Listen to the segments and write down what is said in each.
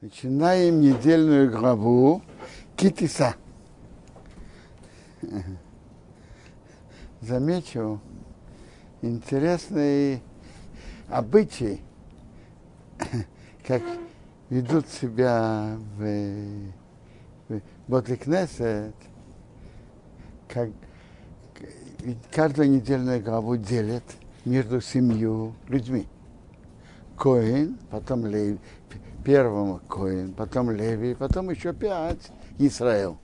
Начинаем недельную главу Китиса. Замечу интересный обычай, как ведут себя в, в Ботликнесет, как каждую недельную главу делят между семью людьми. Коин, потом Лев, первому Коин, потом Леви, потом еще пять Израил.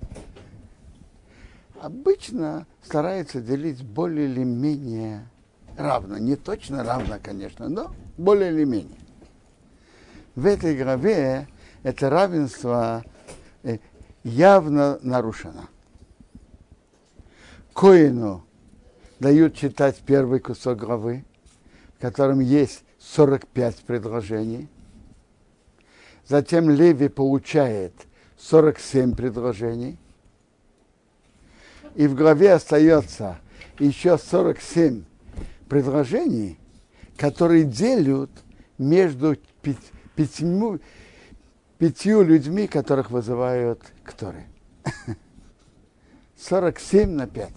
Обычно стараются делить более или менее равно. Не точно равно, конечно, но более или менее. В этой главе это равенство явно нарушено. Коину дают читать первый кусок главы, в котором есть 45 предложений. Затем Леви получает 47 предложений. И в главе остается еще 47 предложений, которые делят между пятью, пятью людьми, которых вызывают кторы. 47 на 5.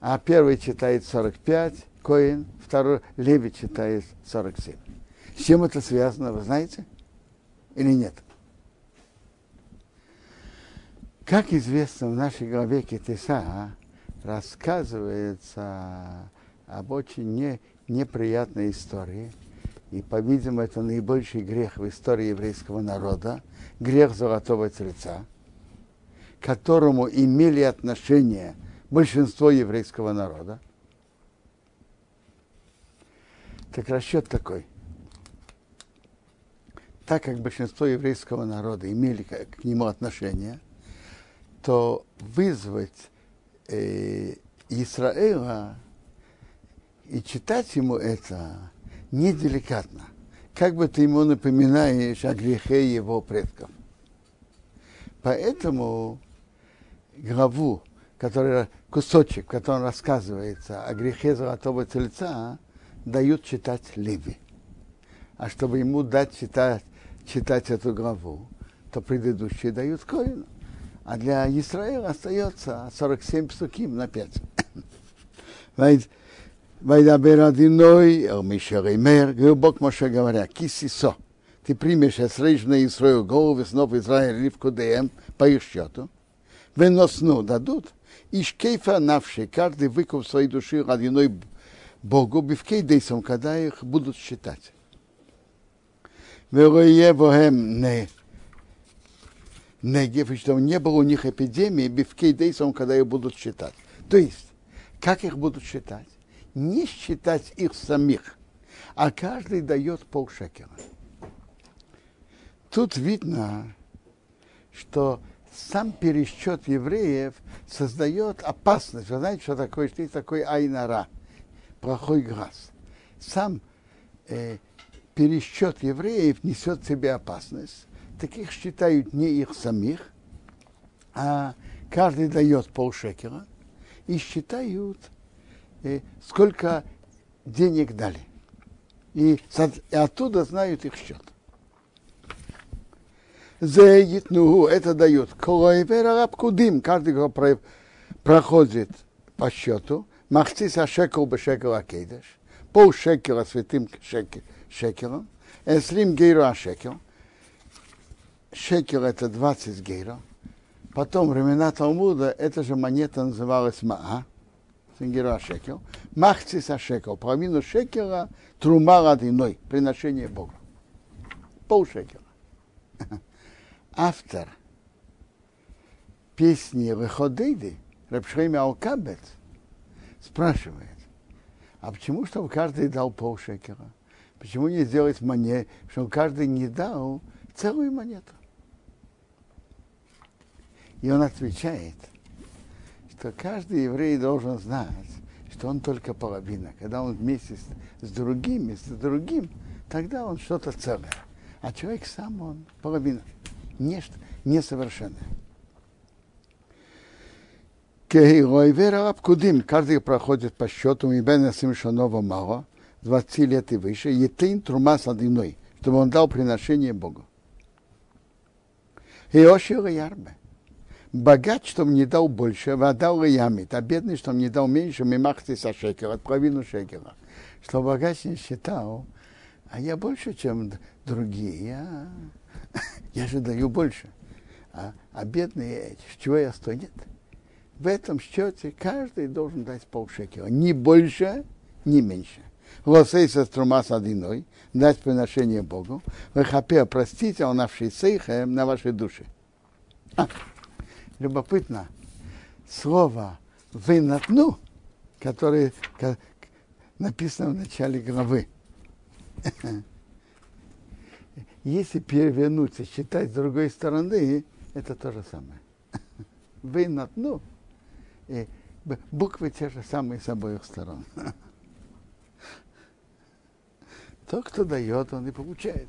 А первый читает 45, Коин, второй Леви читает 47. С чем это связано, вы знаете? Или нет? Как известно, в нашей главе Китеса рассказывается об очень не, неприятной истории. И, по-видимому, это наибольший грех в истории еврейского народа, грех золотого тельца, к которому имели отношение большинство еврейского народа. Так расчет такой. Так как большинство еврейского народа имели к нему отношение, то вызвать э, Израиля и читать ему это неделикатно. Как бы ты ему напоминаешь о грехе его предков. Поэтому главу, который, кусочек, в котором рассказывается о грехе золотого тельца, дают читать Леви. А чтобы ему дать читать, читать эту главу, то предыдущие дают Коину. А для Израиля остается 47 псуким на 5. Вайдабер Адиной, Элмишер Имер, Гилбок Моше говоря, Кисисо, ты примешь Эсрейш на Исраил голову снов Израиль Ривку ДМ по их счету, выносну дадут, и шкейфа навши, каждый выкуп своей души одиной Богу, бивкей дейсом, когда их будут считать. Вероевоем не Негев, и чтобы не было у них эпидемии, бивкей дейсом, когда их будут считать. То есть, как их будут считать? Не считать их самих, а каждый дает полшекера. Тут видно, что сам пересчет евреев создает опасность. Вы знаете, что такое, что есть такой айнара, плохой глаз. Сам э, пересчет евреев несет в себе опасность. Таких считают не их самих, а каждый дает полшекера и считают, э, сколько денег дали. И, оттуда знают их счет. ну, это дает. Кудим, каждый, кто про, проходит по счету, махцис ашекел бешекел акейдеш, пол шекела святым шекелом, эслим гейру ашекел, шекел это 20 гейро, потом времена Талмуда, эта же монета называлась Маа, гейро шекел, махцис ашекел, половину шекела трума ладиной, приношение Богу. Пол шекела. Автор песни Леходейды, Рабшрейми Алкабет, спрашивает, а почему, чтобы каждый дал полшекера? Почему не сделать монет, чтобы каждый не дал целую монету? И он отвечает, что каждый еврей должен знать, что он только половина. Когда он вместе с, с другими, с другим, тогда он что-то целое. А человек сам, он половина. Нечто несовершенное. Кудим, каждый проходит по счету, и бен Шанова мало, 20 лет и выше, етин трума с одиной, чтобы он дал приношение Богу. И ошил ярбе. Богат, что мне дал больше, отдал ямит, а бедный, что мне дал меньше, мимахти со шекера, половину шекера. Что богач не считал, а я больше, чем другие. Я, я же даю больше. А, а бедные, чего я стою? Нет. В этом счете каждый должен дать полшекера. Ни больше, ни меньше. Лосейса струма с одиной, дать приношение Богу. Вахапе, простите, он навший сейхем на вашей душе. А, любопытно, слово «вынатну», которое написано в начале главы. Если перевернуться, считать с другой стороны, это то же самое. Вынатну, и буквы те же самые с обоих сторон. Тот, кто дает, он и получает.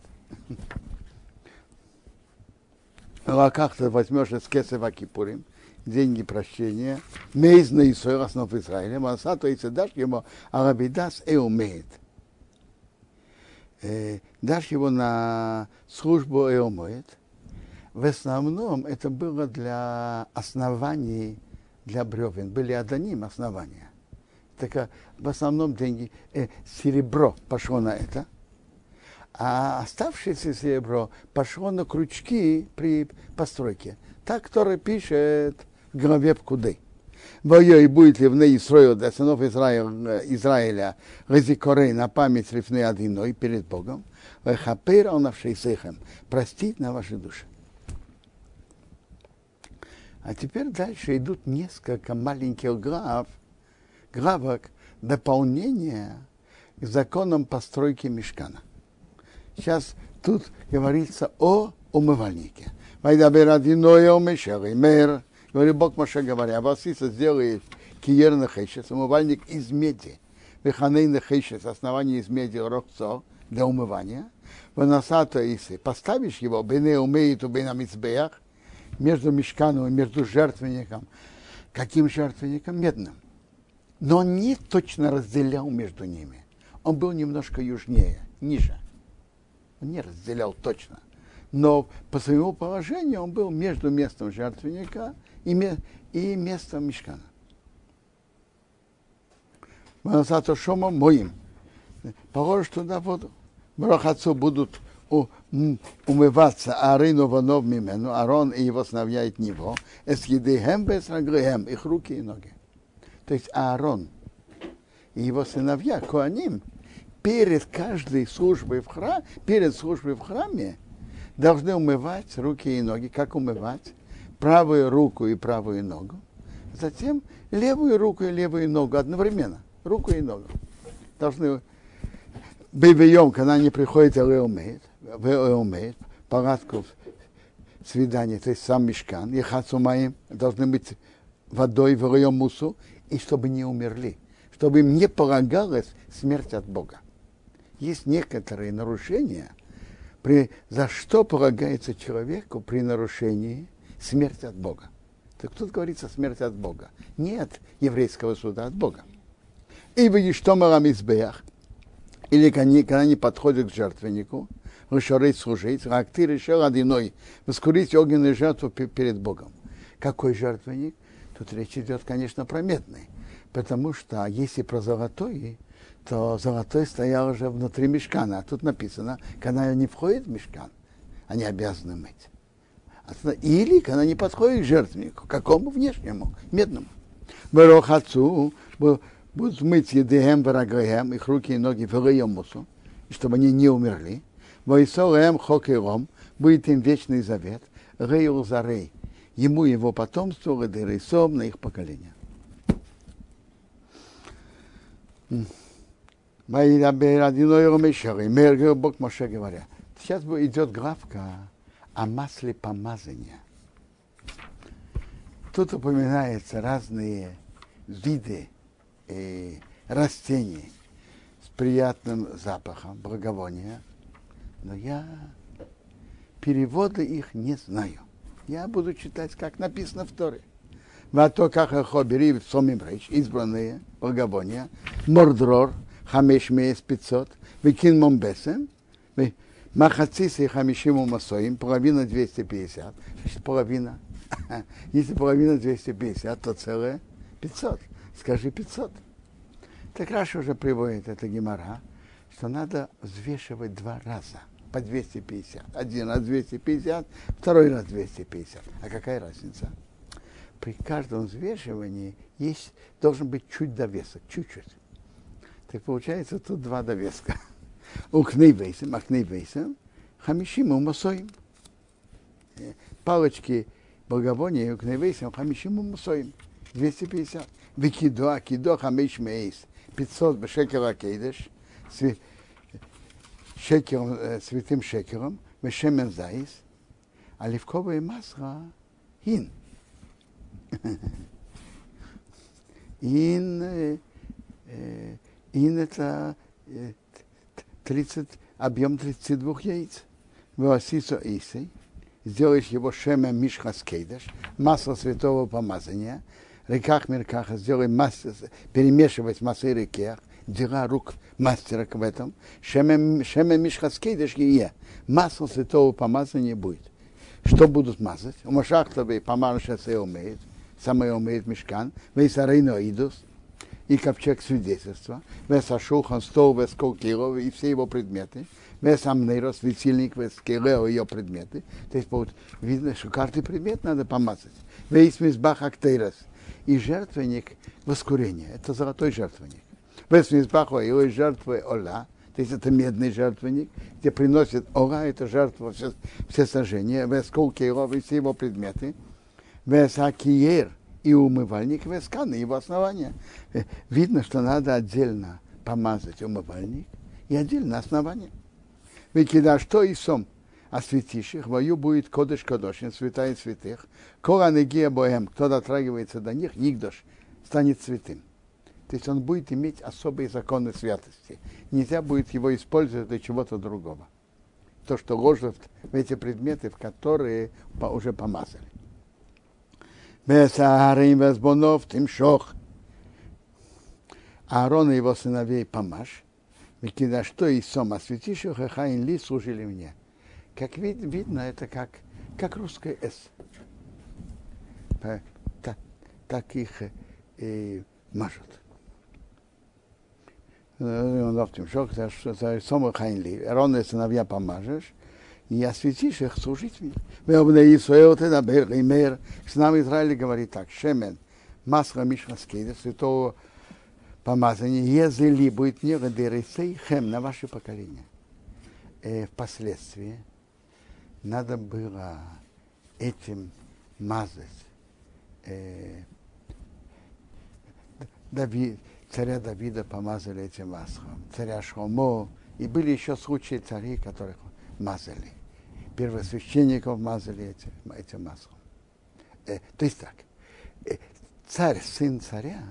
Ну, а как ты возьмешь из Кесева Кипурим, деньги прощения, мейз на Исоир, основ Израиля, маса, то есть дашь ему, а рабидас и умеет. Э, дашь его на службу и умеет. В основном это было для оснований, для бревен. Были адоним основания. Так в основном деньги, э, серебро пошло на это – а оставшееся серебро пошло на крючки при постройке. Так, который пишет в главе Пкуды. Воё и будет ней строил для сынов Израиля, Израиля Резикорей на память рифны одиной перед Богом, Вехапер он навшейсехем, простить на вашей душе. А теперь дальше идут несколько маленьких глав, главок дополнения к законам постройки мешкана. Сейчас тут говорится о умывальнике. Вайдабер одиное умешер, мэр. Говорит Бог Маша говоря, Васиса сделает киер нахешес, умывальник из меди. Веханей нахешес, основание из меди, рокцо, для умывания. Выносата исы, поставишь его, бене умеет у бена между мешканом и между жертвенником. Каким жертвенником? Медным. Но он не точно разделял между ними. Он был немножко южнее, ниже. Он не разделял точно. Но по своему положению он был между местом жертвенника и, и местом мешкана. Манасато шома моим. Положишь туда воду. Брахацу будут умываться Арину ванов мимену, Арон и его сыновья от него, без раглыхем, их руки и ноги. То есть Аарон и его сыновья, Коаним, перед каждой службой в храме, перед службой в храме должны умывать руки и ноги. Как умывать? Правую руку и правую ногу. Затем левую руку и левую ногу одновременно. Руку и ногу. Должны бейвеем, когда они приходят, умеет, умеет, палатку свидание, то есть сам мешкан, и хацумаем должны быть водой в мусу, и чтобы не умерли, чтобы им не полагалась смерть от Бога есть некоторые нарушения, при, за что полагается человеку при нарушении смерть от Бога. Так тут говорится смерть от Бога. Нет еврейского суда от Бога. И вы что избеях, или когда они подходят к жертвеннику, решорить служить, а ты решил одиной воскурить огненную жертву перед Богом. Какой жертвенник? Тут речь идет, конечно, про медный. Потому что если про золотой, то золотой стоял уже внутри мешкана. А тут написано, когда они входят в мешкан, они обязаны мыть. Или когда они подходят к жертвеннику, какому внешнему, медному. Барох отцу будут мыть едеем варагоем, их руки и ноги в мусу, чтобы они не умерли. Войсолем хокером будет им вечный завет, рейул за рей, ему его потомство, рейсом на их поколение. Бог Моше говоря. Сейчас идет главка о масле помазания. Тут упоминаются разные виды э, растений с приятным запахом, благовония, но я переводы их не знаю. Я буду читать, как написано в Торе. Ватокаха хобери в Сомимрейш, избранные, благовония, Мордрор, Хамеш Меес 500, Викин Момбесен, Махацисы и Хамишиму Масоим, половина 250, значит половина. Если половина 250, то целое 500. Скажи 500. Так Раша уже приводит это гемора, что надо взвешивать два раза по 250. Один раз 250, второй раз 250. А какая разница? При каждом взвешивании есть, должен быть чуть довесок, чуть-чуть. Так получается, тут два довеска. У кнейвейсом, а кнейвейсом, хамишим у масоим. Палочки благовония у кнейвейсом, хамишим у масоим. 250. Викидо, акидо, хамиш мейс. 500 бешекера кейдеш. Шекером, святым шекером. Вешемен зайс. А ливковая масра хин. Ин, ин это 30, объем 32 яиц. Васисо Исей, сделаешь его шеме мишхас кейдеш, масло святого помазания, реках меркаха, сделай масло, перемешивать масло и рекех, дела рук мастера в этом, шеме, шеме мишхас кейдеш е, масло святого помазания будет. Что будут мазать? У Машахтовой помазанный се умеет, самое умеет мешкан, весь арейно идус, и ковчег свидетельства, вес ашулхан, стол, вес колкилов и все его предметы, вес амнейро, светильник, вес келео, ее предметы. То есть вот, видно, что каждый предмет надо помазать. Весь мизбах актейрос. И жертвенник воскурения. Это золотой жертвенник. Вес мизбах и жертвы ола, то есть это медный жертвенник, где приносит ола, это жертва все, все сожжения, вес колкилов и все его предметы. Вес акиер, и умывальник весканы, его основания. Видно, что надо отдельно помазать умывальник и отдельно основание. Ведь когда что и сом, а их, вою будет кодыш кодошин, святая святых, кола негия боем, кто дотрагивается до них, нигдош, станет святым. То есть он будет иметь особые законы святости. Нельзя будет его использовать для чего-то другого. То, что ложат в эти предметы, в которые уже помазали. Аарон и его сыновей помажь. Викида что и сом осветишь их, Хаин Ли служили мне. Как вид, видно, это как, как русская «С». Так, так их э, мажут. Тимшох, за сом Хаин Ли. Аарон и сыновья помажешь и осветишь их служить мне. С нами Израиль говорит так, Шемен, масло Мишхаскейда, святого помазания, езели будет не гадерисей хем на ваше поколение. И впоследствии надо было этим мазать Давид, царя Давида помазали этим маслом, царя Шомо, и были еще случаи царей, которых мазали первосвященников мазали этим, этим маслом. Э, то есть так, э, царь, сын царя,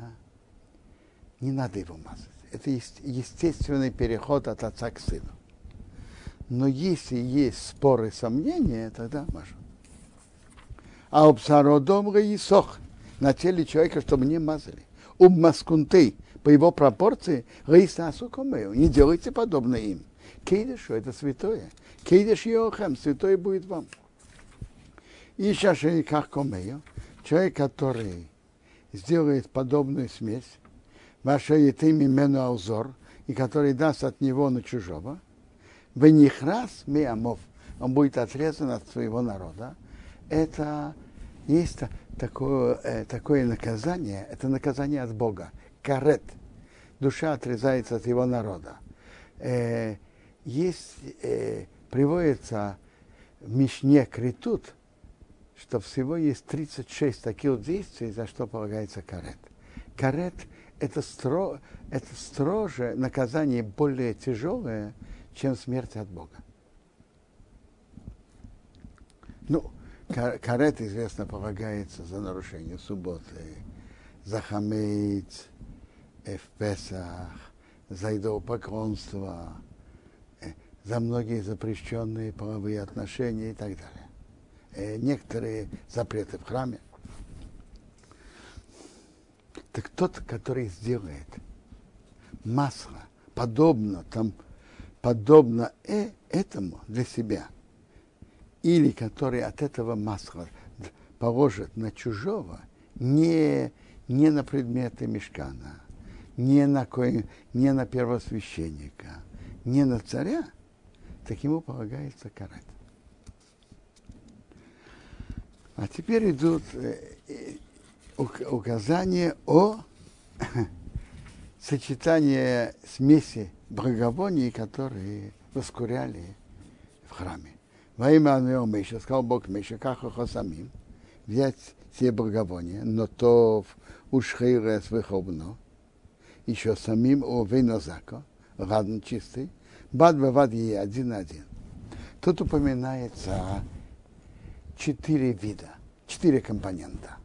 не надо его мазать. Это естественный переход от отца к сыну. Но если есть споры, сомнения, тогда мажут. А обсародом и сох на теле человека, чтобы не мазали. Маскунты по его пропорции, не делайте подобно им. Кейдешу это святое. Кейдеш Йохам, святой будет вам. И как комею, человек, который сделает подобную смесь, ваша етым имену Алзор, и который даст от него на чужого, в них раз миамов, он будет отрезан от своего народа. Это есть такое, э, такое наказание, это наказание от Бога. Карет. Душа отрезается от его народа. Э, есть э, приводится в Мишне Критут, что всего есть 36 таких действий, за что полагается карет. Карет это, стро, это строже наказание более тяжелое, чем смерть от Бога. Ну, карет, известно, полагается за нарушение субботы, за хамейц, в Песах, за идолопоклонство, за многие запрещенные половые отношения и так далее. Э, некоторые запреты в храме. Так тот, который сделает масло, подобно там, подобно э, этому для себя, или который от этого масла положит на чужого, не, не на предметы мешкана, не на, кое, не на первосвященника, не на царя, так ему полагается карать. А теперь идут э, указания о сочетании смеси благовоний, которые воскуряли в храме. Во имя Анео Миша, сказал Бог Миша, как самим, взять все благовония, но то ушхейрес выхобно, еще самим о винозако, ладно чистый, бад бавад и один на один. Тут упоминается четыре вида, четыре компонента.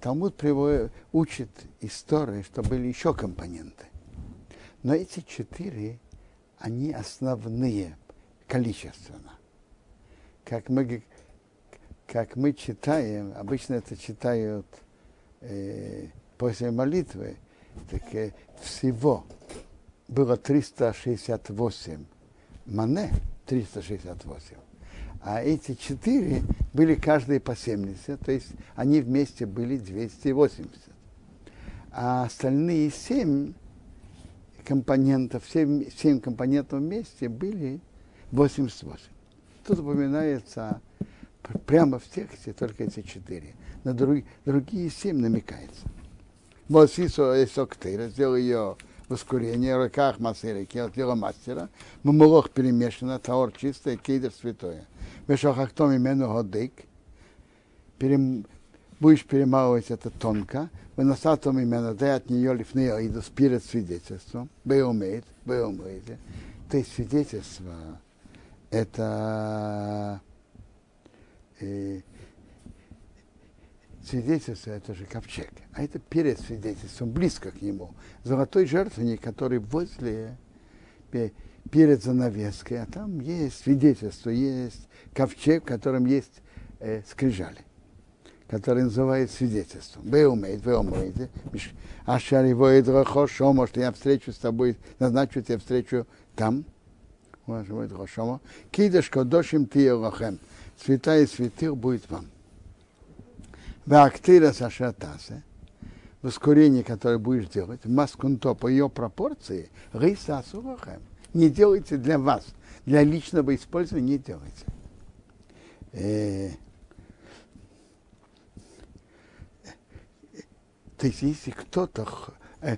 Талмуд приводит, учит истории, что были еще компоненты. Но эти четыре, они основные количественно. Как мы, как мы читаем, обычно это читают э, после молитвы, так всего было 368 мане, 368. А эти четыре были каждые по 70, то есть они вместе были 280. А остальные семь компонентов, семь, компонентов вместе были 88. Тут упоминается прямо в тексте только эти четыре. На друг, другие семь намекается. Мосисо Эсоктыра сделал ее воскурение, в руках масырики, от дела мастера, мамулох перемешано, таор чистое, кейдер святое. Вешахахтом имену годык, будешь перемалывать это тонко, выносатом именно, дай от нее лифны аидус перед свидетельством, беумейт, беумейт. То есть свидетельство. Это э, свидетельство это же ковчег, а это перед свидетельством, близко к нему. Золотой жертвенник, который возле, перед занавеской, а там есть свидетельство, есть ковчег, в котором есть э, скрижали, который называет свидетельством. Беумейт, беумейт, ашари воид рахошомо, что я встречу с тобой, назначу тебе встречу там, Кидаш кодошим тиелохем. Святая святых будет вам. Вактира сашатасе, воскурение, которое будешь делать, маскунто по ее пропорции, сурахем. Не делайте для вас, для личного использования не делайте. Э, то есть, если кто-то э,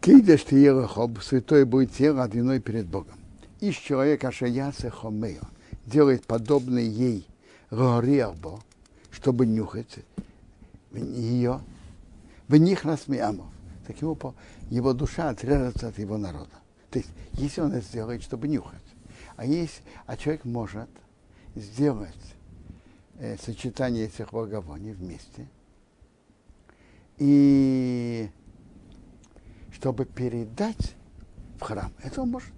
Кидеш Тиерахоб, святой будет тело одиной перед Богом. Из человека Шаяса Хомео делает подобное ей Рориарбо, чтобы нюхать ее, в них насмеямов. Так его, его душа отрежется от его народа. То есть, если он это сделает, чтобы нюхать. А, есть, а человек может сделать э, сочетание этих благовоний вместе и чтобы передать в храм. Это он может.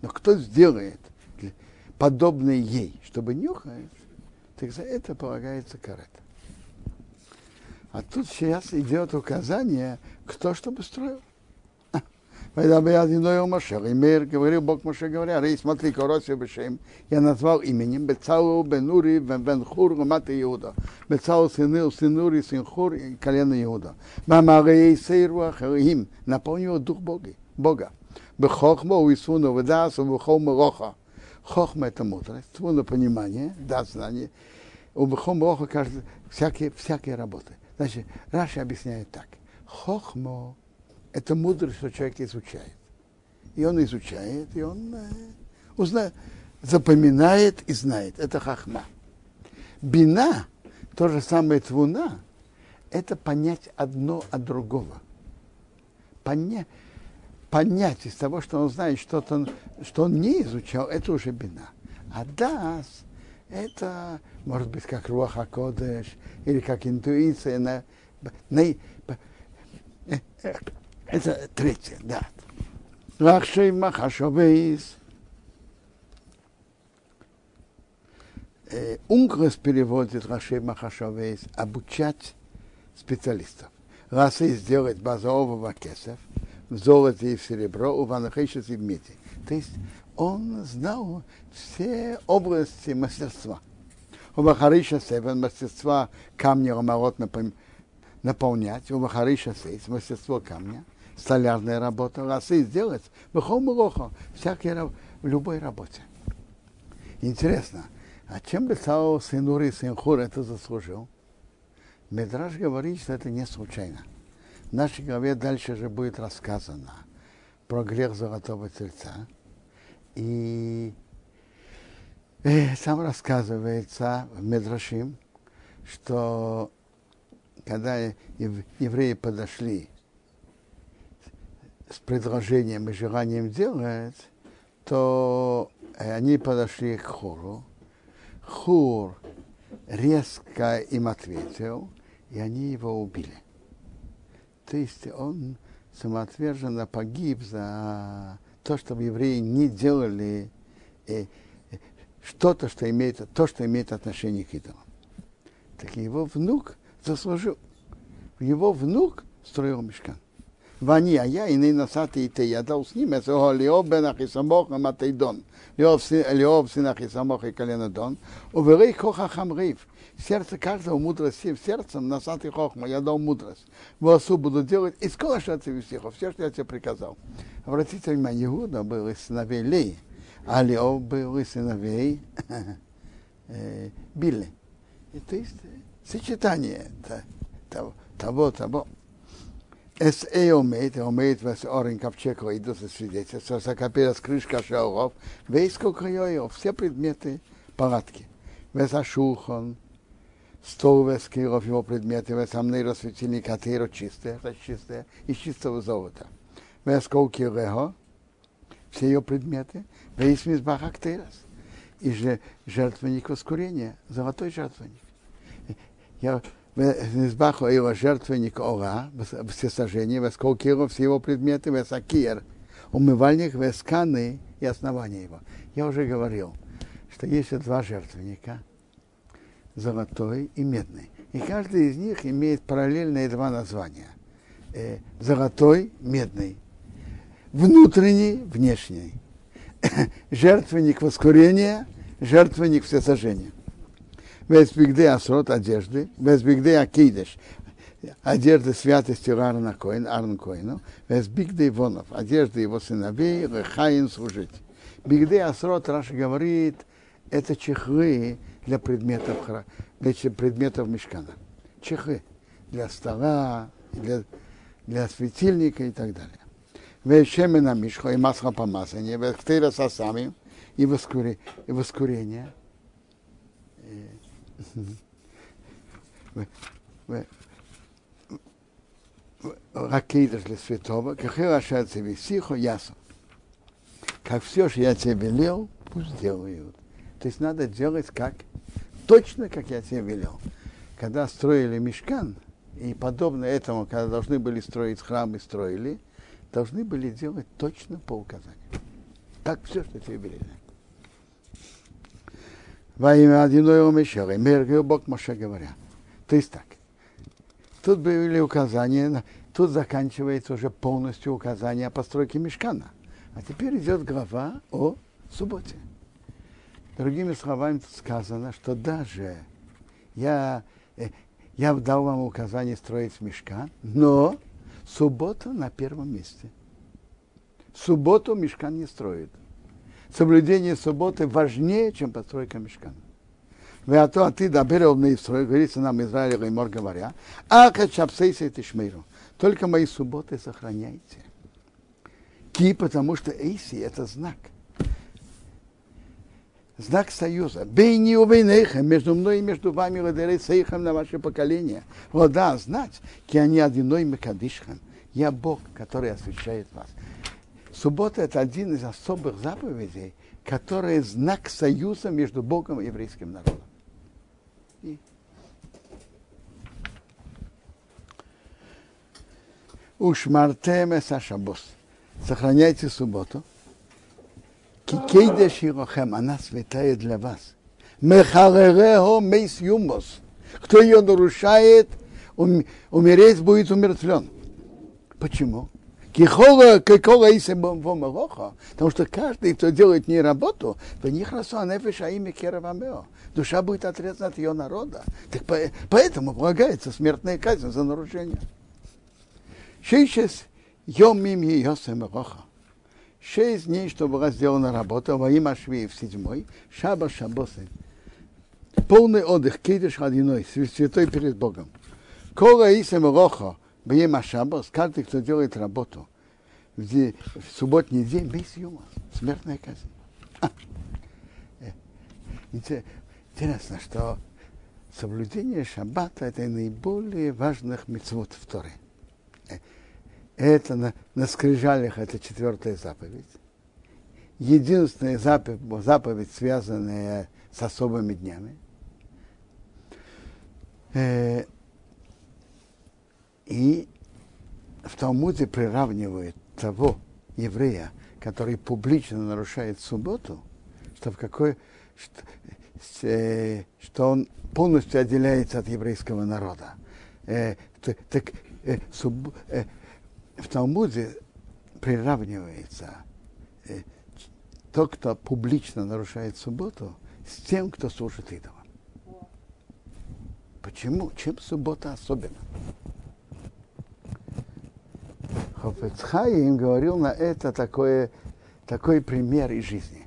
Но кто сделает подобное ей, чтобы нюхать, так за это полагается карет. А тут сейчас идет указание, кто чтобы строил. Вайдабиадиной Машер, и мир, говорил Бог Моше, говоря, рей, смотри, Короси Бешем, я назвал именем Бецау, Бенури, Бенхур, Мат Иуда. Бецау, сыны, сынури, сынхур, колено Иуда. Мамарей Сейруах, им, наполнил дух Бога. Бога. Бехохма, Уисуна, Ведасу, Бехома, Роха. Хохма – это мудрость, твуна – понимание, да, знание. У Бехома, Роха, кажется, всякие, всякие работы. Значит, Раши объясняет так. Хохма это мудрость, что человек изучает. И он изучает, и он э, узнает, запоминает и знает. Это хахма. Бина, то же самое твуна, это понять одно от другого. Понять, понять из того, что он знает что-то, что он не изучал, это уже бина. А дас, это может быть как руаха кодеш или как интуиция на, на, это третье, да. Рахшей Махашовейс. Унгрес переводит Рашей Махашовейс обучать специалистов. Расы сделать базового кесов, в золоте и в серебро, у ванахейшес и в меди. То есть он знал все области мастерства. У Бахариша Севен мастерства камня ромарот наполнять, у Бахариша Сейс мастерство камня, столярная работа, расы сделать, бахом лохо, всякие в любой работе. Интересно, а чем бы стал Синур и Синхур это заслужил? Медраж говорит, что это не случайно. В нашей главе дальше же будет рассказано про грех золотого тельца. И сам рассказывается в Медрашим, что когда евреи подошли с предложением и желанием делать, то они подошли к хору. Хур резко им ответил, и они его убили. То есть он самоотверженно погиб за то, что евреи не делали э, что-то, что имеет, то, что имеет отношение к идолам. Так его внук заслужил. Его внук строил мешкан. Вани, а я, и не носатый ты, я дал с ним, это о Леоб бен Ахисамох а и Матайдон, Леоб сын Ахисамох и Коленодон, увели коха хамрив, сердце каждого мудрости, сердцем носатый хохма, я дал мудрость, волосу буду делать, из колоша от всех, все, что я тебе приказал. Обратите внимание, Иуда был из сыновей Леи, а Лео был из сыновей Билли. И то есть сочетание того, того, того. Es e omet, omet vas орен ковчег идут за свидетельство, сакапира с крышка шауров, весь кокайоев, все предметы палатки. Вес ашухон, стол вес киров, его предметы, вес амнейро светильник, атеро чистое, это чистое, из чистого золота. Вес кокирехо, все ее предметы, весь мизбах актерас, и же жертвенник воскурения, золотой жертвенник. Я Низбаху его жертвенник ора, всесожжение, весколкиру все его предметы, весакир, умывальник, весканы и основание его. Я уже говорил, что есть два жертвенника, золотой и медный. И каждый из них имеет параллельные два названия. Э, золотой, медный. Внутренний, внешний. жертвенник воскурения, жертвенник всесожжения. Везбигде асрот одежды, везбигде акидеш, одежды святости Аарона Коин, Аарон Коину, везбигде Ивонов, одежды его сыновей, Рехаин служить. Бигде асрот, Раша говорит, это чехлы для предметов, для предметов мешкана. Чехлы для стола, для, для светильника и так далее. Вешемена мишхо и масло помазания, вехтейра сосами и воскурение Ракидыш для святого, Кахира Шацеви Сихо Ясо. Как все, что я тебе велел, пусть делают. То есть надо делать как точно, как я тебе велел. Когда строили мешкан, и подобно этому, когда должны были строить храм и строили, должны были делать точно по указанию. Как все, что тебе велели. Во имя Адиноя Мешера, Мергил Бог Моше говоря. То есть так. Тут были указания, тут заканчивается уже полностью указание о постройке мешкана. А теперь идет глава о субботе. Другими словами, тут сказано, что даже я, я дал вам указание строить мешкан, но суббота на первом месте. субботу мешкан не строит соблюдение субботы важнее, чем постройка мешкана. А то ты доберел на Исраиль, говорится нам Израиль и Мор говоря, а качапсейся ты шмейру. Только мои субботы сохраняйте. Ки, потому что Эйси – это знак. Знак союза. Бейни у между мной и между вами, ладерей сейхам на ваше поколение. Вода знать, ки они одиной мекадишхам. Я Бог, который освещает вас. Суббота – это один из особых заповедей, который знак союза между Богом и еврейским народом. И... Ушмартеме сашабос. Сохраняйте субботу. Кикейде широхем, она святая для вас. Мехаререхо мейс юмос. Кто ее нарушает, умереть будет умертвлен. Почему? Кихола, кикола бомбомалоха. Потому что каждый, кто делает не работу, в них расу нефиша имя керавамео. Душа будет отрезана от ее народа. Так по, поэтому полагается смертная казнь за нарушение. Шейшес йом мим йосем Шесть дней, что была сделана работа, во имя Шви в седьмой, шаба шабосы. Полный отдых, кейдыш одиной, святой перед Богом. Кола исем роха, Бьема Шабас, каждый, кто делает работу в, день, в субботний день, без юмор, смертная казнь. А. Интересно, что соблюдение шаббата это наиболее важных мецвод в Торе. Это на, на скрижалях это четвертая заповедь. Единственная заповедь, заповедь связанная с особыми днями. И в Талмуде приравнивают того еврея, который публично нарушает субботу, что, в какой, что, э, что он полностью отделяется от еврейского народа. Э, так, э, суб, э, в Талмуде приравнивается э, тот, кто публично нарушает субботу, с тем, кто служит идолам. Почему? Чем суббота особенна? Хофецхайм говорил на это такое, такой пример из жизни.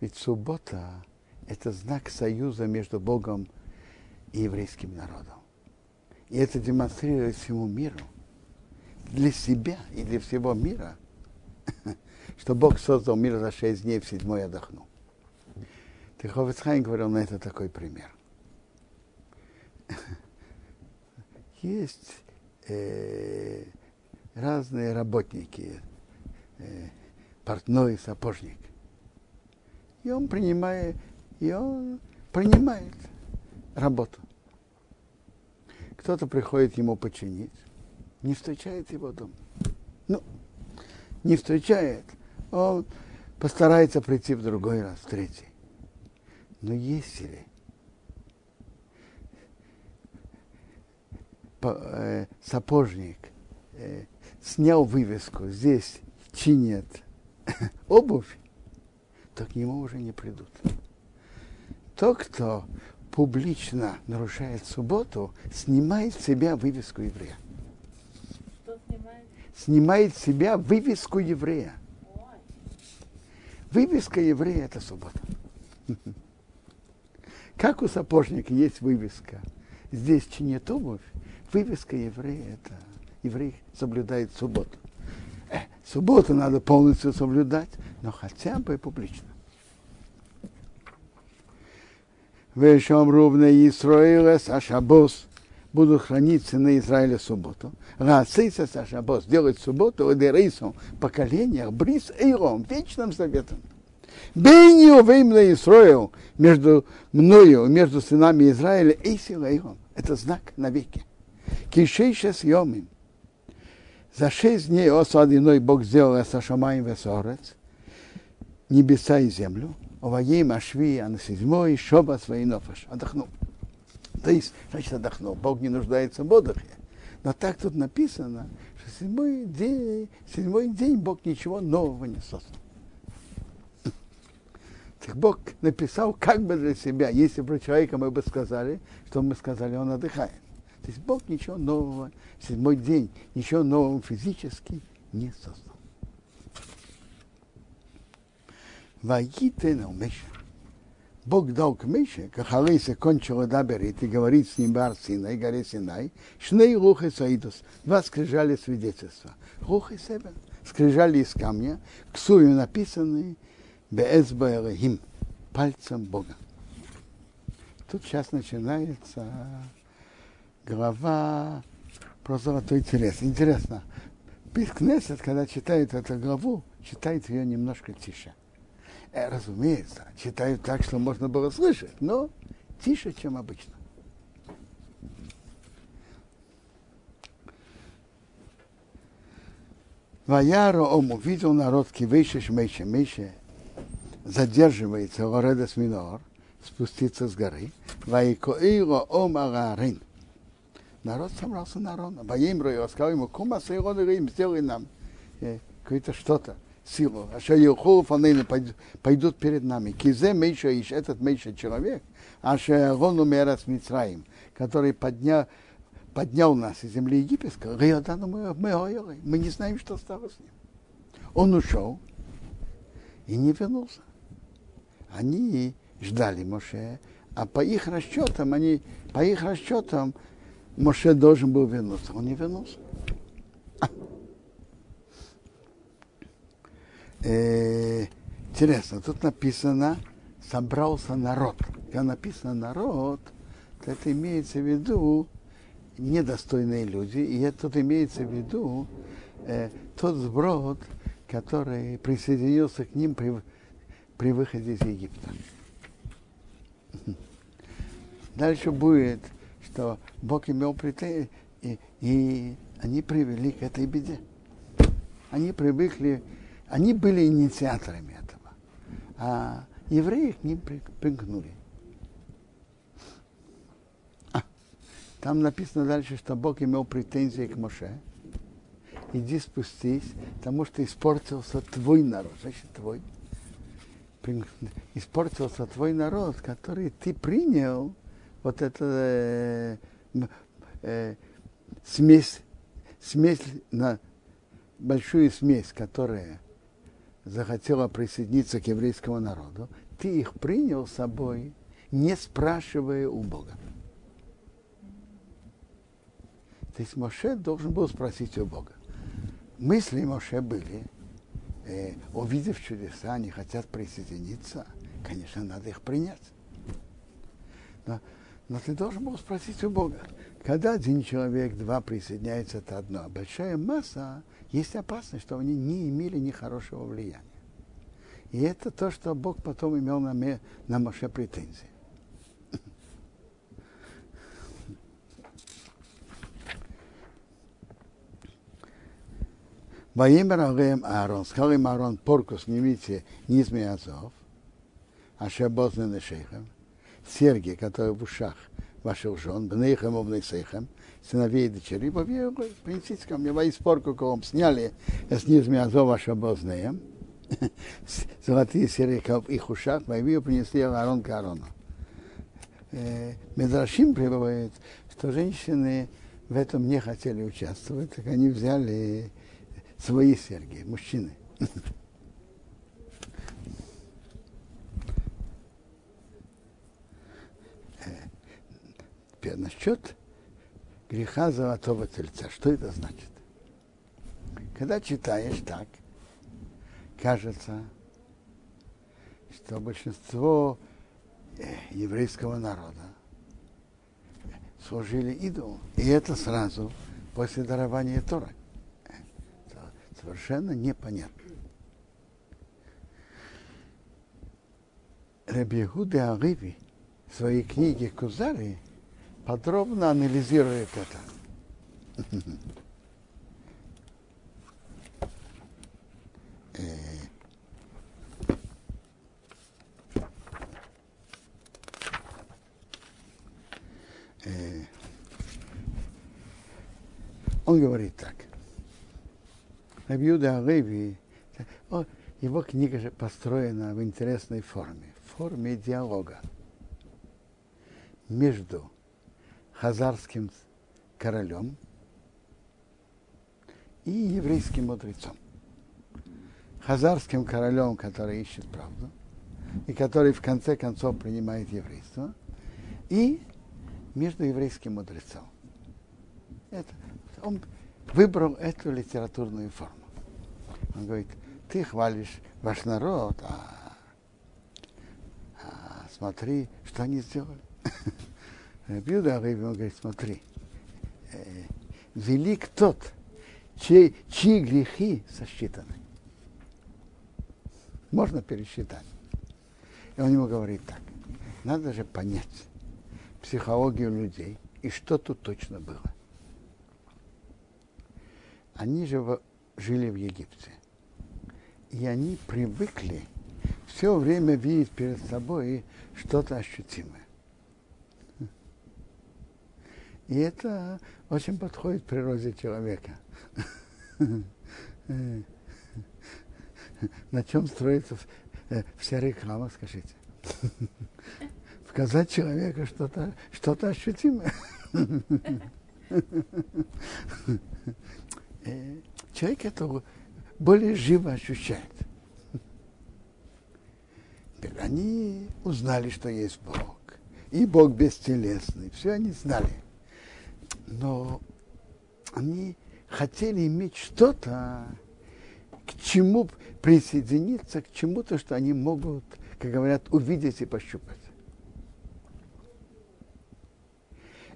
Ведь суббота – это знак союза между Богом и еврейским народом. И это демонстрирует всему миру, для себя и для всего мира, что Бог создал мир за шесть дней, в седьмой отдохнул. Тиховецхайм говорил на это такой пример. Есть э, разные работники, э, портной, сапожник. И он принимает, и он принимает работу. Кто-то приходит ему починить, не встречает его дома. Ну, не встречает, он постарается прийти в другой раз, в третий. Но если э, сапожник э, снял вывеску, здесь чинят обувь, то к нему уже не придут. Тот, кто публично нарушает субботу, снимает с себя вывеску еврея. Снимает? С себя вывеску еврея. Вывеска еврея – это суббота. Как у сапожника есть вывеска, здесь чинят обувь, вывеска еврея – это еврей соблюдает субботу. Э, субботу надо полностью соблюдать, но хотя бы публично. Вешом ровно Исраилес Ашабос будут храниться на Израиле субботу. Рацийса Ашабос делать субботу и дерейсом поколениях Брис Эйром, вечным заветом. Бейнию веймна Исраил между мною, между сынами Израиля, Эйсил Эйром. Это знак навеки. Кишейша съемим. За шесть дней осадиной Бог сделал Эсашамаем Весорец, небеса и землю, Оваим Ашви, а на седьмой Шоба своей нофаш. Отдохнул. То есть, значит, отдохнул. Бог не нуждается в отдыхе. Но так тут написано, что седьмой день, седьмой день Бог ничего нового не создал. Так Бог написал как бы для себя. Если про человека мы бы сказали, что мы сказали, он отдыхает. То есть Бог ничего нового, седьмой день, ничего нового физически не создал. Ваитен Меша. Бог дал к Меше, как Алиса кончила даберит и говорит с ним Бар Синай, горе Синай, шней рухи саидус, два скрижали свидетельства. Рухи себе, скрижали из камня, к сую написанные Беэзба Элохим, пальцем Бога. Тут сейчас начинается глава про золотой телес. Интересно, Бискнесет, когда читает эту главу, читает ее немножко тише. Э, разумеется, читают так, что можно было слышать, но тише, чем обычно. Ваяро ом увидел народ кивейшиш мейше мейше, задерживается Лоредес Минор, спуститься с горы. Вайкоиро ом агарин – народ собрался на Арона. Боим Рой, сказал ему, кума Сейрон Рим, сделай нам э, какое-то что-то, силу. А что Юху Фанейны пойдут перед нами. Кизе Мейша Иш, этот Мейша человек, а он умер с Мицраим, который поднял, поднял нас из земли египетской, мы, мы, мы не знаем, что стало с ним. Он ушел и не вернулся. Они ждали Моше, а по их расчетам, они, по их расчетам, Моше должен был вернуться. Он не вернулся. Э, интересно, тут написано собрался народ. Когда написано народ, то это имеется в виду недостойные люди, и это тут имеется в виду э, тот сброд, который присоединился к ним при, при выходе из Египта. Дальше будет, что Бог имел претензии, и, они привели к этой беде. Они привыкли, они были инициаторами этого, а евреи к ним примкнули. А, там написано дальше, что Бог имел претензии к Моше. Иди спустись, потому что испортился твой народ. Значит, твой. Испортился твой народ, который ты принял вот это э, э, смесь, смесь на большую смесь, которая захотела присоединиться к еврейскому народу, ты их принял с собой, не спрашивая у Бога. То есть Моше должен был спросить у Бога. Мысли Моше были, э, увидев чудеса, они хотят присоединиться, конечно, надо их принять. Но но ты должен был спросить у Бога. Когда один человек, два присоединяются, это одно. Большая масса, есть опасность, что они не имели ни хорошего влияния. И это то, что Бог потом имел на, ме, на Моше претензии. Ваимер Алеем Аарон, сказал им Аарон, порку снимите низ Азов, а шебозны на шейхам, серьги, которые в ушах ваших жен, бнейхем и бнейсейхем, сыновей и дочерей, принесите ко мне, во испорку кого сняли с низми Азова Шабознеем, золотые серьги в их ушах, во принесли Аарон к Аарону. Э, Медрашим приводит, что женщины в этом не хотели участвовать, так они взяли свои серьги, мужчины. Теперь насчет греха золотого тельца. Что это значит? Когда читаешь так, кажется, что большинство э, еврейского народа служили идолу. И это сразу после дарования Тора. Это совершенно непонятно. Рабиуды Ариви в своей книге Кузари подробно анализирует это. Э, э, он говорит так. Рабиуда Алеви, его книга же построена в интересной форме, в форме диалога между хазарским королем и еврейским мудрецом. Хазарским королем, который ищет правду, и который в конце концов принимает еврейство, и между еврейским мудрецом. Это, он выбрал эту литературную форму. Он говорит, ты хвалишь ваш народ, а, а смотри, что они сделали. Рабиуда Арыби, он говорит, смотри, э, велик тот, чьи, чьи грехи сосчитаны. Можно пересчитать. И он ему говорит так, надо же понять психологию людей и что тут точно было. Они же жили в Египте. И они привыкли все время видеть перед собой что-то ощутимое. И это очень подходит природе человека. На чем строится э, вся реклама, скажите? Показать человеку что-то что ощутимое. Э, человек это более живо ощущает. Они узнали, что есть Бог. И Бог бестелесный. Все они знали. Но они хотели иметь что-то, к чему присоединиться, к чему-то, что они могут, как говорят, увидеть и пощупать.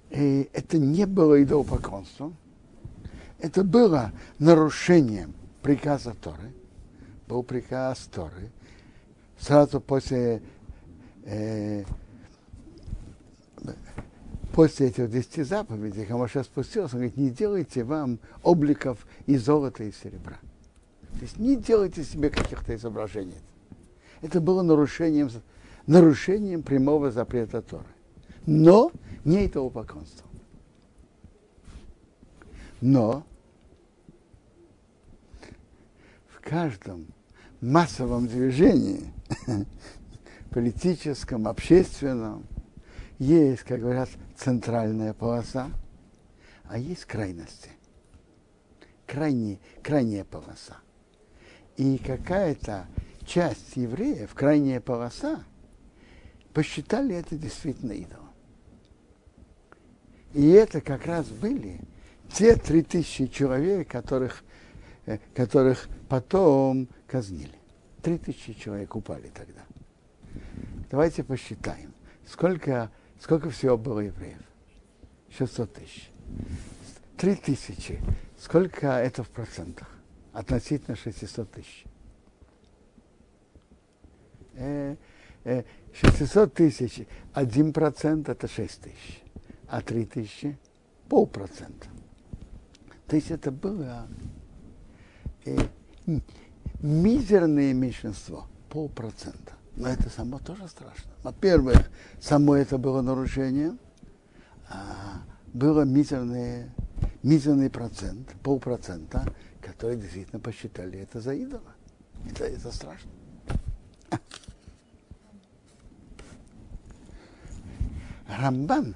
И это не было идолопоклонством, это было нарушением приказа Торы, был приказ Торы, сразу после, э, после этих десяти заповедей Хамаша спустился, он говорит, не делайте вам обликов из золота и серебра. То есть не делайте себе каких-то изображений. Это было нарушением, нарушением прямого запрета Торы. Но не этого поклонства. Но в каждом массовом движении, политическом, общественном, есть, как говорят, центральная полоса, а есть крайности. Крайне, крайняя полоса. И какая-то часть евреев, крайняя полоса, посчитали это действительно идолом. И это как раз были те три тысячи человек, которых, э, которых потом казнили. Три тысячи человек упали тогда. Давайте посчитаем, сколько, сколько всего было евреев. 600 тысяч. Три тысячи. Сколько это в процентах? Относительно 600 тысяч. 600 э, тысяч, один процент это 6 тысяч, а 3 тысячи полпроцента. То есть это было э, мизерное меньшинство, полпроцента. Но это само тоже страшно. Во-первых, само это было нарушением, а было мизерное, мизерный процент, полпроцента, которые действительно посчитали это за идола. Это, это страшно. Рамбан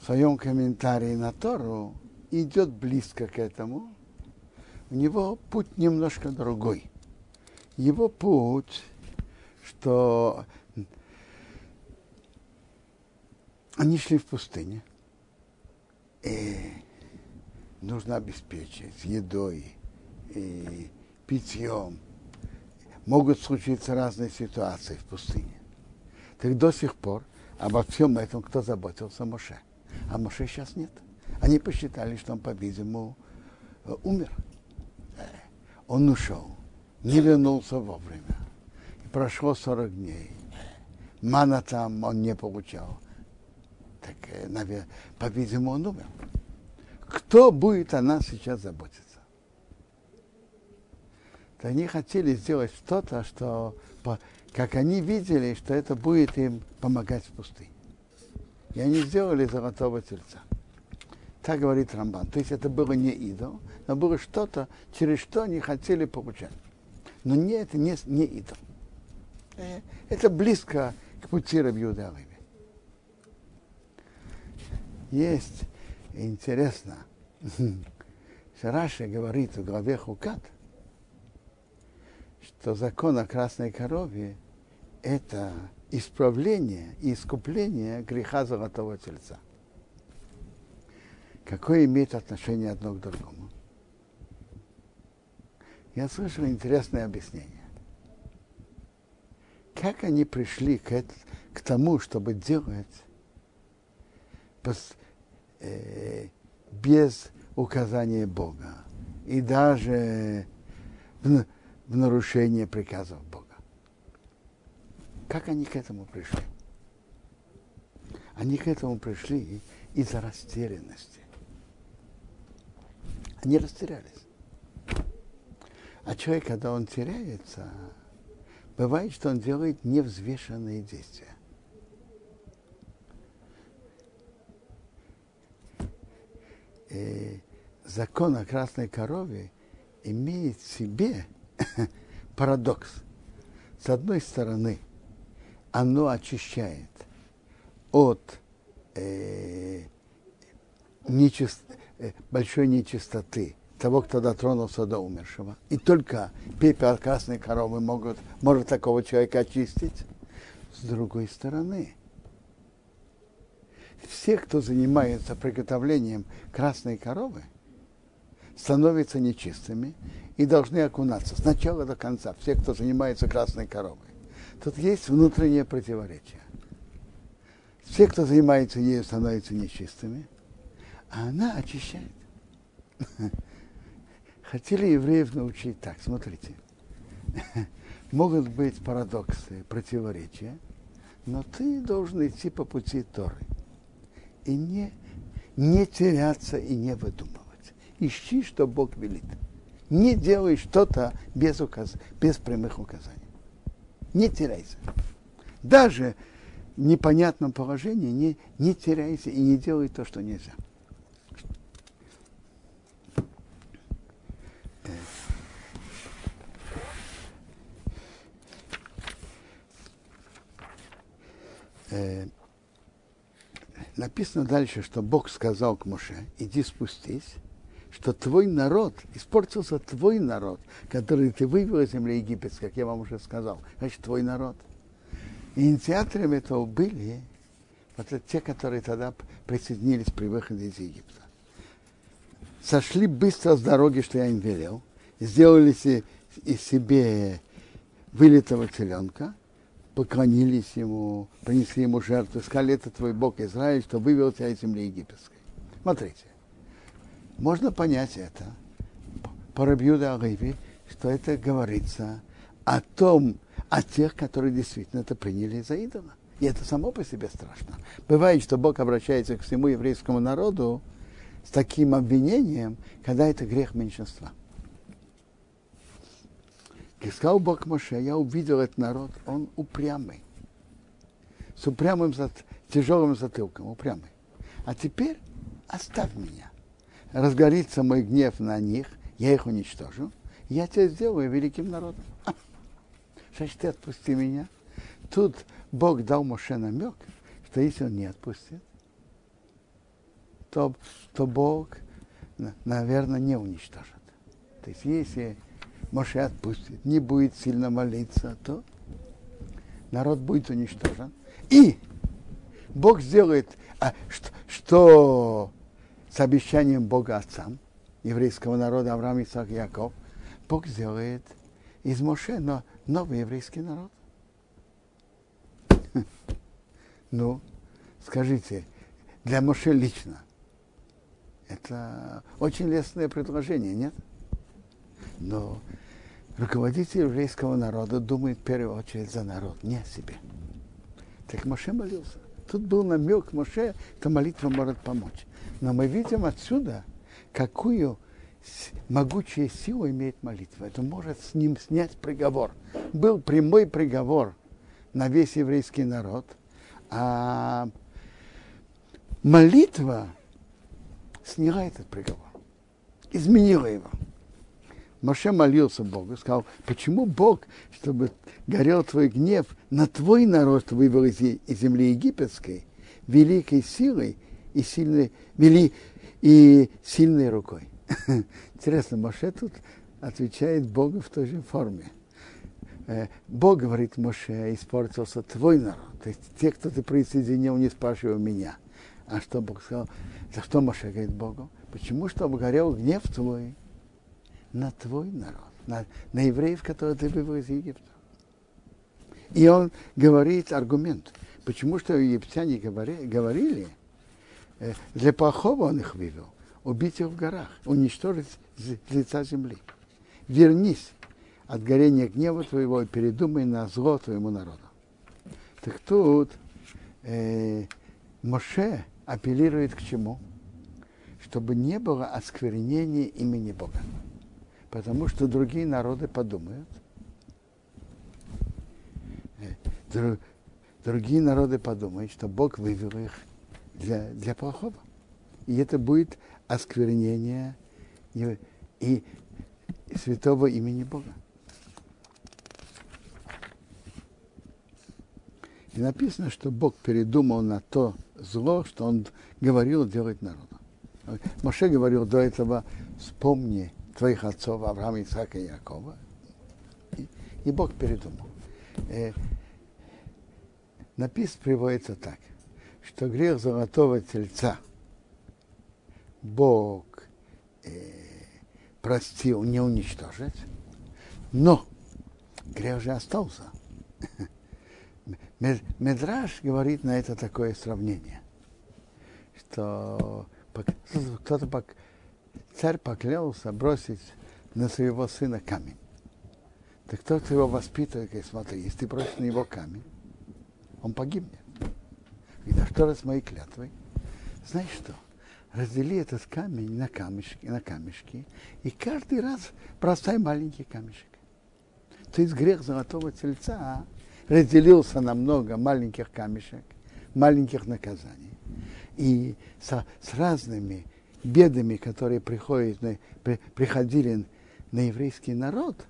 в своем комментарии на Тору идет близко к этому. У него путь немножко другой. Его путь, что они шли в пустыне. И нужно обеспечить едой, и питьем. Могут случиться разные ситуации в пустыне. Так до сих пор обо всем этом кто заботился? Моше. А Моше сейчас нет. Они посчитали, что он, по-видимому, э, умер. Э, он ушел, не вернулся вовремя. Прошло 40 дней. Мана там он не получал. Так, э, наверное, по-видимому, он умер. Кто будет о нас сейчас заботиться? То они хотели сделать что-то, что, как они видели, что это будет им помогать в пустыне. И они сделали золотого тельца. Так говорит Рамбан. То есть это было не идол, но было что-то, через что они хотели получать. Но не это не, не идол. Это близко к пути Алыви. Есть интересно, Раши говорит в главе Хукат, что закон о красной корове – это исправление и искупление греха золотого тельца. Какое имеет отношение одно к другому? Я слышал интересное объяснение. Как они пришли к, это, к тому, чтобы делать э, без указания Бога и даже в нарушение приказов Бога? Как они к этому пришли? Они к этому пришли из-за растерянности. Они растерялись. А человек, когда он теряется, бывает, что он делает невзвешенные действия. э, закон о красной корове имеет в себе парадокс. С одной стороны, оно очищает от э, нечист, э, большой нечистоты того, кто дотронулся до умершего. И только пепел красной коровы могут, может такого человека очистить. С другой стороны, все, кто занимается приготовлением красной коровы, становятся нечистыми и должны окунаться с начала до конца, все, кто занимается красной коровой. Тут есть внутреннее противоречие. Все, кто занимается ею, становятся нечистыми, а она очищает. Хотели евреев научить так, смотрите. Могут быть парадоксы, противоречия, но ты должен идти по пути Торы и не, не теряться и не выдумывать. Ищи, что Бог велит. Не делай что-то без, указ... без прямых указаний. Не теряйся. Даже в непонятном положении не, не теряйся и не делай то, что нельзя. Э, написано дальше, что Бог сказал к Моше, иди спустись, что твой народ, испортился твой народ, который ты вывел из земли египетской, как я вам уже сказал, значит, твой народ. Инициаторами этого были вот те, которые тогда присоединились при выходе из Египта. Сошли быстро с дороги, что я им велел, сделали из себе вылитого теленка, поклонились ему, принесли ему жертву, сказали, это твой Бог Израиль, что вывел тебя из земли египетской. Смотрите, можно понять это по Рабьюда Аливи, что это говорится о том, о тех, которые действительно это приняли за идола. И это само по себе страшно. Бывает, что Бог обращается к всему еврейскому народу с таким обвинением, когда это грех меньшинства. И сказал Бог Моше, я увидел этот народ, он упрямый. С упрямым, тяжелым затылком, упрямый. А теперь оставь меня. Разгорится мой гнев на них, я их уничтожу. Я тебя сделаю великим народом. Значит, ты отпусти меня. Тут Бог дал Моше намек, что если он не отпустит, то, то Бог, наверное, не уничтожит. То есть если Моше отпустит, не будет сильно молиться, то народ будет уничтожен. И Бог сделает, а, что, что с обещанием Бога отцам, еврейского народа Авраам, Исаак, Яков, Бог сделает из Моше но новый еврейский народ. Ну, скажите, для Моше лично, это очень лестное предложение, нет? Но руководитель еврейского народа думает в первую очередь за народ, не о себе. Так Моше молился. Тут был намек Моше, что молитва может помочь. Но мы видим отсюда, какую могучую силу имеет молитва. Это может с ним снять приговор. Был прямой приговор на весь еврейский народ, а молитва сняла этот приговор, изменила его. Моше молился Богу, сказал, почему Бог, чтобы горел твой гнев на твой народ, вывел из, земли египетской, великой силой и сильной, вели, и сильной рукой. Интересно, Моше тут отвечает Богу в той же форме. Э, Бог говорит Моше, испортился твой народ. То есть те, кто ты присоединил, не спрашивай меня. А что Бог сказал? За что Моше говорит Богу? Почему, чтобы горел гнев твой на твой народ, на, на евреев, которые ты вывел из Египта. И он говорит аргумент. Почему что египтяне говори, говорили, э, для плохого он их вывел, убить их в горах, уничтожить с лица земли. Вернись от горения гнева твоего и передумай на зло твоему народу. Так тут э, Моше апеллирует к чему? Чтобы не было осквернения имени Бога потому что другие народы подумают, э, другие народы подумают, что Бог вывел их для, для плохого. и это будет осквернение и, святого имени Бога. И написано, что Бог передумал на то зло, что он говорил делать народу. Моше говорил до этого, вспомни твоих отцов Авраама, Исаака и Якова. И, и Бог передумал. Э, написано, приводится так, что грех золотого тельца Бог э, простил не уничтожить, но грех же остался. Медраж говорит на это такое сравнение, что кто-то царь поклялся бросить на своего сына камень. Так тот его воспитывает, говорит, смотри, если ты бросишь на него камень, он погибнет. И на что раз моей клятвой? Знаешь что? Раздели этот камень на камешки, на камешки, и каждый раз бросай маленький камешек. То есть грех золотого тельца разделился на много маленьких камешек, маленьких наказаний. И со, с разными бедами, которые приходят, приходили на еврейский народ,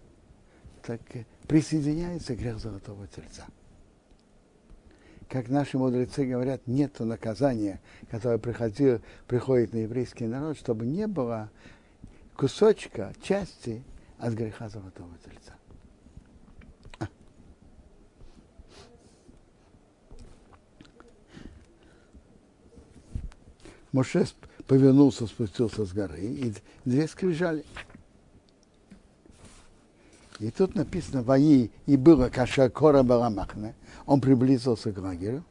так присоединяется грех золотого тельца. Как наши мудрецы говорят, нет наказания, которое приходило, приходит на еврейский народ, чтобы не было кусочка, части от греха золотого тельца. Моше повернулся, спустился с горы, и две скрижали. И тут написано, вои и было каша кора барамахне. Он приблизился к лагерю.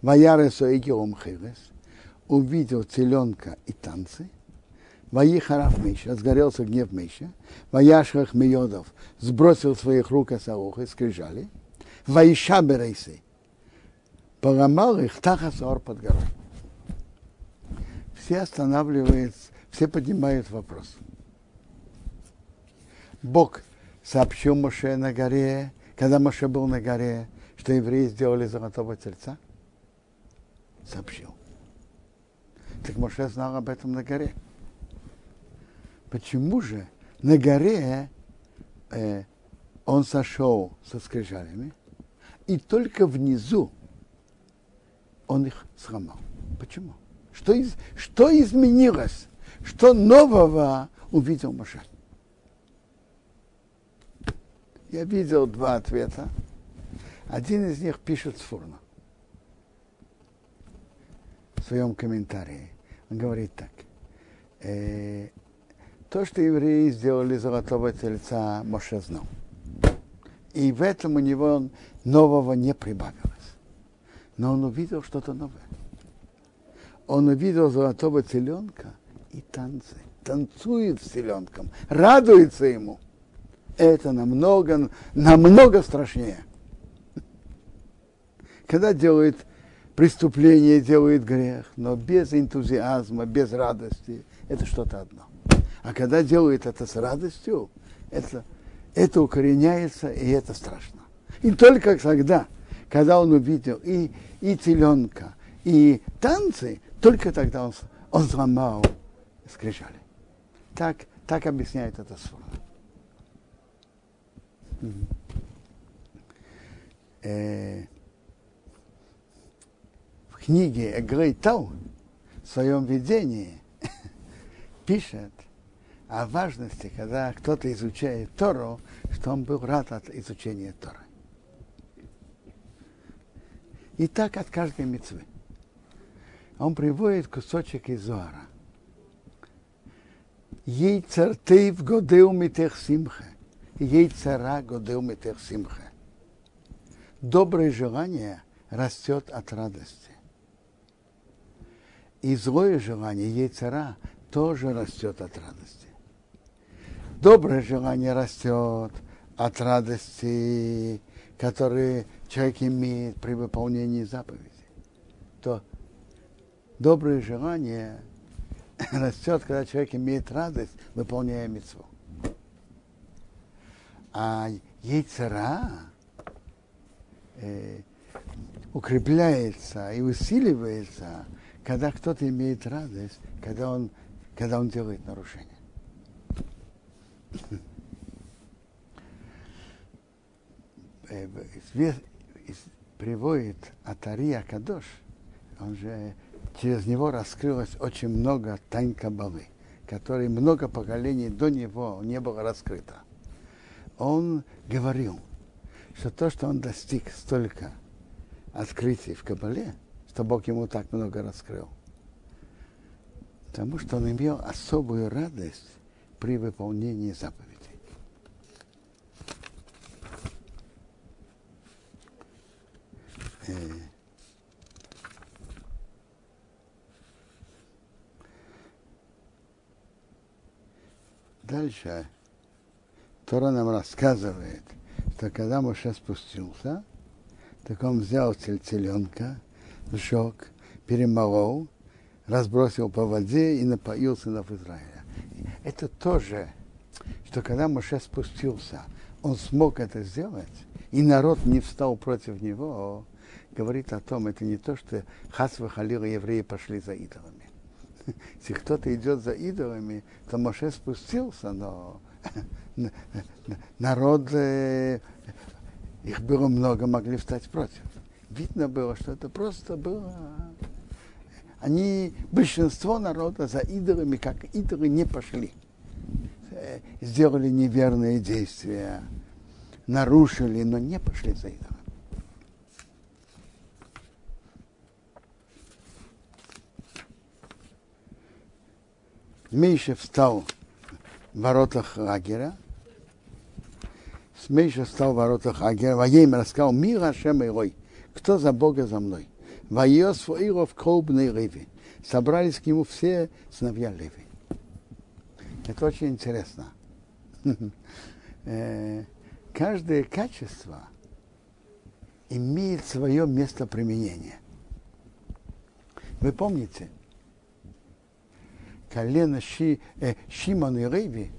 Ваяресу эгилом хирес. Увидел теленка и танцы. Вои хараф Миша, разгорелся гнев Миша. Ваяшрах Миодов сбросил своих рук и скрижали. Ваиша берейсы. Поломал их тахасор под горой все останавливаются, все поднимают вопрос. Бог сообщил Моше на горе, когда Моше был на горе, что евреи сделали золотого тельца? Сообщил. Так Моше знал об этом на горе. Почему же на горе э, он сошел со скрижалями, и только внизу он их сломал? Почему? Что, из, что изменилось? Что нового увидел Моше? Я видел два ответа. Один из них пишет Сфурно в своем комментарии. Он говорит так. Э, то, что евреи сделали золотого тельца, Моше знал. И в этом у него нового не прибавилось. Но он увидел что-то новое он увидел золотого теленка и танцы. Танцует с теленком, радуется ему. Это намного, намного страшнее. Когда делает преступление, делает грех, но без энтузиазма, без радости, это что-то одно. А когда делает это с радостью, это, это укореняется, и это страшно. И только тогда, когда он увидел и, и теленка, и танцы, только тогда он, он сломал скрижали. Так, так объясняет это слово. Э, в книге Эгрей Тау в своем видении пишет о важности, когда кто-то изучает Тору, что он был рад от изучения Торы. И так от каждой мецвы он приводит кусочек из Зоара. Ей цартейв годеу митех симха. Ей цара годеу митех симха. Доброе желание растет от радости. И злое желание, ей цара, тоже растет от радости. Доброе желание растет от радости, которые человек имеет при выполнении заповедей. Доброе желание растет, когда человек имеет радость, выполняя митцву. А яйцера э, укрепляется и усиливается, когда кто-то имеет радость, когда он, когда он делает нарушение. Э, приводит Атария Кадош, он же через него раскрылось очень много тайн Кабалы, которые много поколений до него не было раскрыто. Он говорил, что то, что он достиг столько открытий в Кабале, что Бог ему так много раскрыл, потому что он имел особую радость при выполнении заповедей. Э, дальше Тора нам рассказывает, что когда Моше спустился, так он взял цельцеленка, сжег, перемолол, разбросил по воде и напоил сынов Израиля. Это тоже, что когда Моше спустился, он смог это сделать, и народ не встал против него, говорит о том, это не то, что Хасва Халила евреи пошли за идолами. Если кто-то идет за идолами, то Моше спустился, но народ, их было много, могли встать против. Видно было, что это просто было... Они, большинство народа за идолами, как идолы, не пошли. Э, сделали неверные действия, нарушили, но не пошли за идолами. Мейша встал в воротах лагеря. Мейша встал в воротах лагеря. Воейм рассказал, мир Ашем Ирой, кто за Бога за мной? Воес Фуиров Колбный Леви. Собрались к нему все сыновья Леви. Это очень интересно. Каждое качество имеет свое место применения. Вы помните, колено Ши, э, Шимон и Рейви,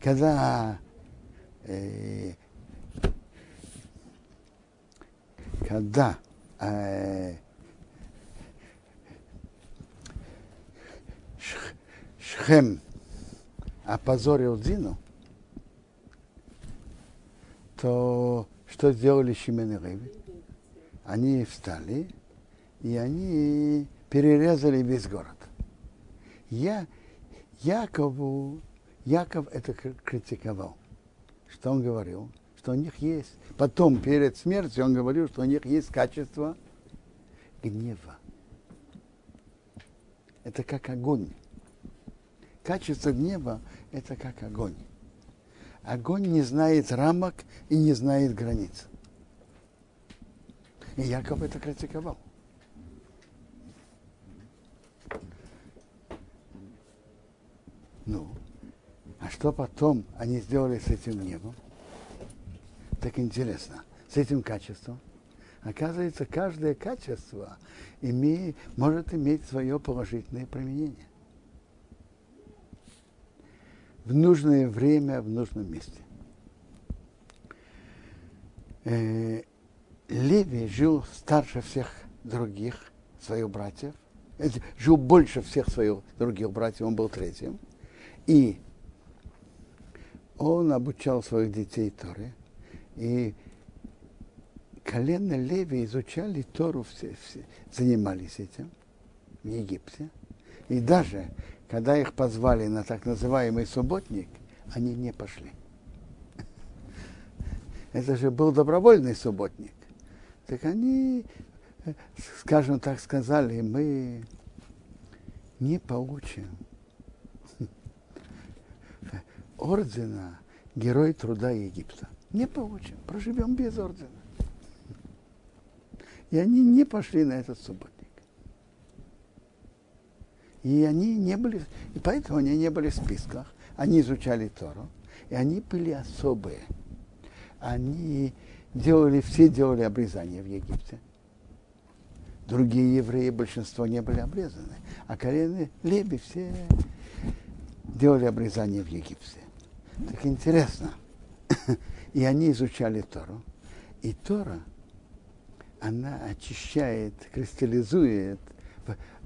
когда э, когда э, Шхем опозорил Дину, то что сделали Шимен и Реви? Они встали, и они перерезали весь город я Якову, Яков это критиковал. Что он говорил? Что у них есть. Потом, перед смертью, он говорил, что у них есть качество гнева. Это как огонь. Качество гнева – это как огонь. Огонь не знает рамок и не знает границ. И Яков это критиковал. Ну, а что потом они сделали с этим небом? Так интересно, с этим качеством. Оказывается, каждое качество имеет, может иметь свое положительное применение. В нужное время, в нужном месте. Э, Леви жил старше всех других своих братьев, э, жил больше всех своих других братьев, он был третьим. И он обучал своих детей Торе. И колено Леви изучали Тору, все, все, занимались этим в Египте. И даже, когда их позвали на так называемый субботник, они не пошли. Это же был добровольный субботник. Так они, скажем так, сказали, мы не получим ордена Герой труда Египта. Не получим, проживем без ордена. И они не пошли на этот субботник. И они не были, и поэтому они не были в списках. Они изучали Тору, и они были особые. Они делали, все делали обрезание в Египте. Другие евреи, большинство не были обрезаны. А колено Леби все делали обрезание в Египте. Так интересно. И они изучали Тору. И Тора, она очищает, кристаллизует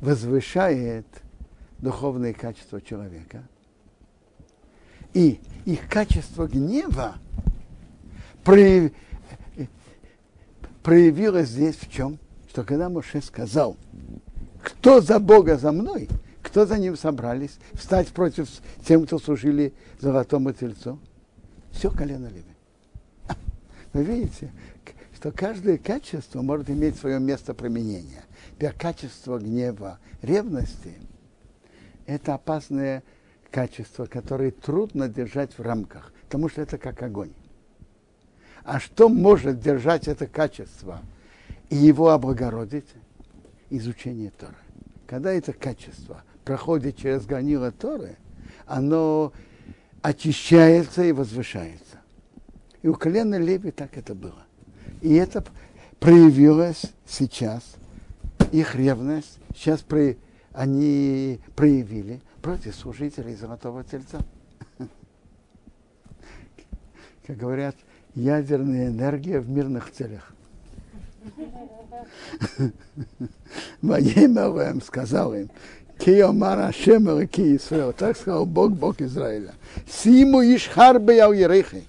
возвышает духовные качества человека. И их качество гнева проявилось здесь в чем? Что когда Моше сказал, кто за Бога за мной, кто за ним собрались, встать против тем, кто служили золотому тельцу, все колено Леви. Вы видите, что каждое качество может иметь свое место применения. Например, качество гнева, ревности – это опасное качество, которое трудно держать в рамках, потому что это как огонь. А что может держать это качество и его облагородить? Изучение Торы. Когда это качество проходит через гранила Торы, оно очищается и возвышается. И у колена Леви так это было. И это проявилось сейчас, их ревность, сейчас при, они проявили против служителей Золотого Тельца. Как говорят, ядерная энергия в мирных целях. Воемер сказал им, Киомар Ашем Ки Исраил. Так сказал Бог, Бог Израиля. Симу Ишхарбе Яуерехи.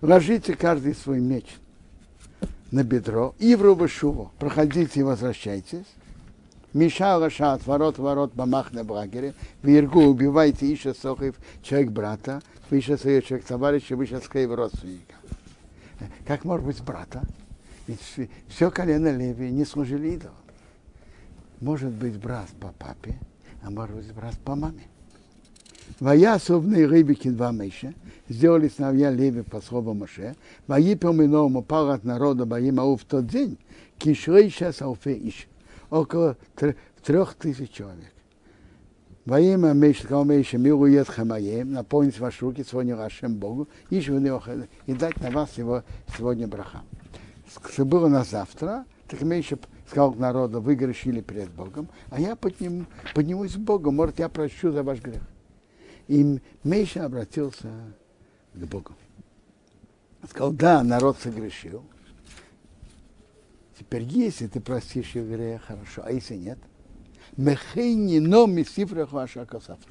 Ложите каждый свой меч на бедро, и в Рубашуву. Проходите и возвращайтесь. Миша Лаша от ворот ворот Бамах на Брагере. В Иргу убивайте Иша Сохив, человек брата, Иша Соев, человек товарища, Иша Скейв родственника. Как может быть брата? Ведь все колено Леви не служили идолам. Может быть брат по папе, а может быть брат по маме. Ваясовные рыбики два мыша, сделали сыновья Леви по слову Моше, Ваипем ином упал от народа Баимау в тот день, кишлейша салфе иш, около трех тысяч человек. Меша, сказал Меша, милует хамаем, наполнить ваши руки сегодня вашим Богу, и дать на вас его сегодня браха. Что было на завтра, так Меша сказал народу, вы грешили перед Богом, а я подниму, поднимусь к Богу, может, я прощу за ваш грех. И Меша обратился к Богу. Сказал, да, народ согрешил. Теперь, если ты простишь его грех, хорошо, а если нет? Мехейни но мисифрах ваша косавта.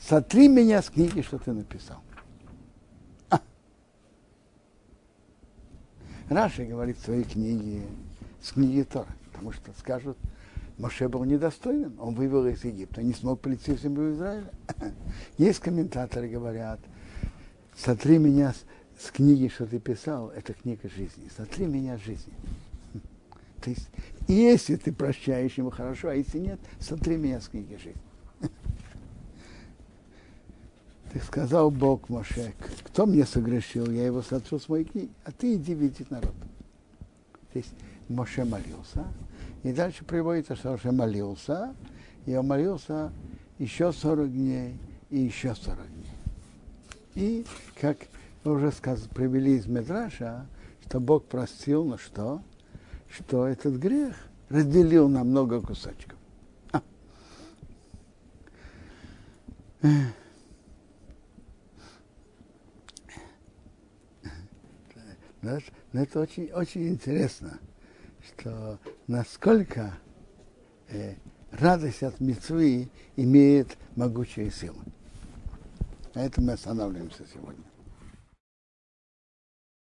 Сотри меня с книги, что ты написал. Раши говорит в своей книге, с книги Тора, потому что скажут, Моше был недостоин, он вывел из Египта, не смог прийти в землю Израиля. Есть комментаторы, говорят, сотри меня с, с книги, что ты писал, это книга жизни, сотри меня с жизни. То есть, если ты прощаешь ему хорошо, а если нет, сотри меня с книги жизни. Ты сказал Бог Моше, кто мне согрешил, я его сотру с моей книги, а ты иди видеть народ. То есть Моше молился, и дальше приводится, что Моше молился, и он молился еще 40 дней, и еще 40 дней. И, как уже сказ, привели из Медраша, что Бог простил, ну что? Что этот грех разделил на много кусочков. А. Это очень, очень интересно что насколько э, радость от мецвы имеет могучие силы. На этом мы останавливаемся сегодня.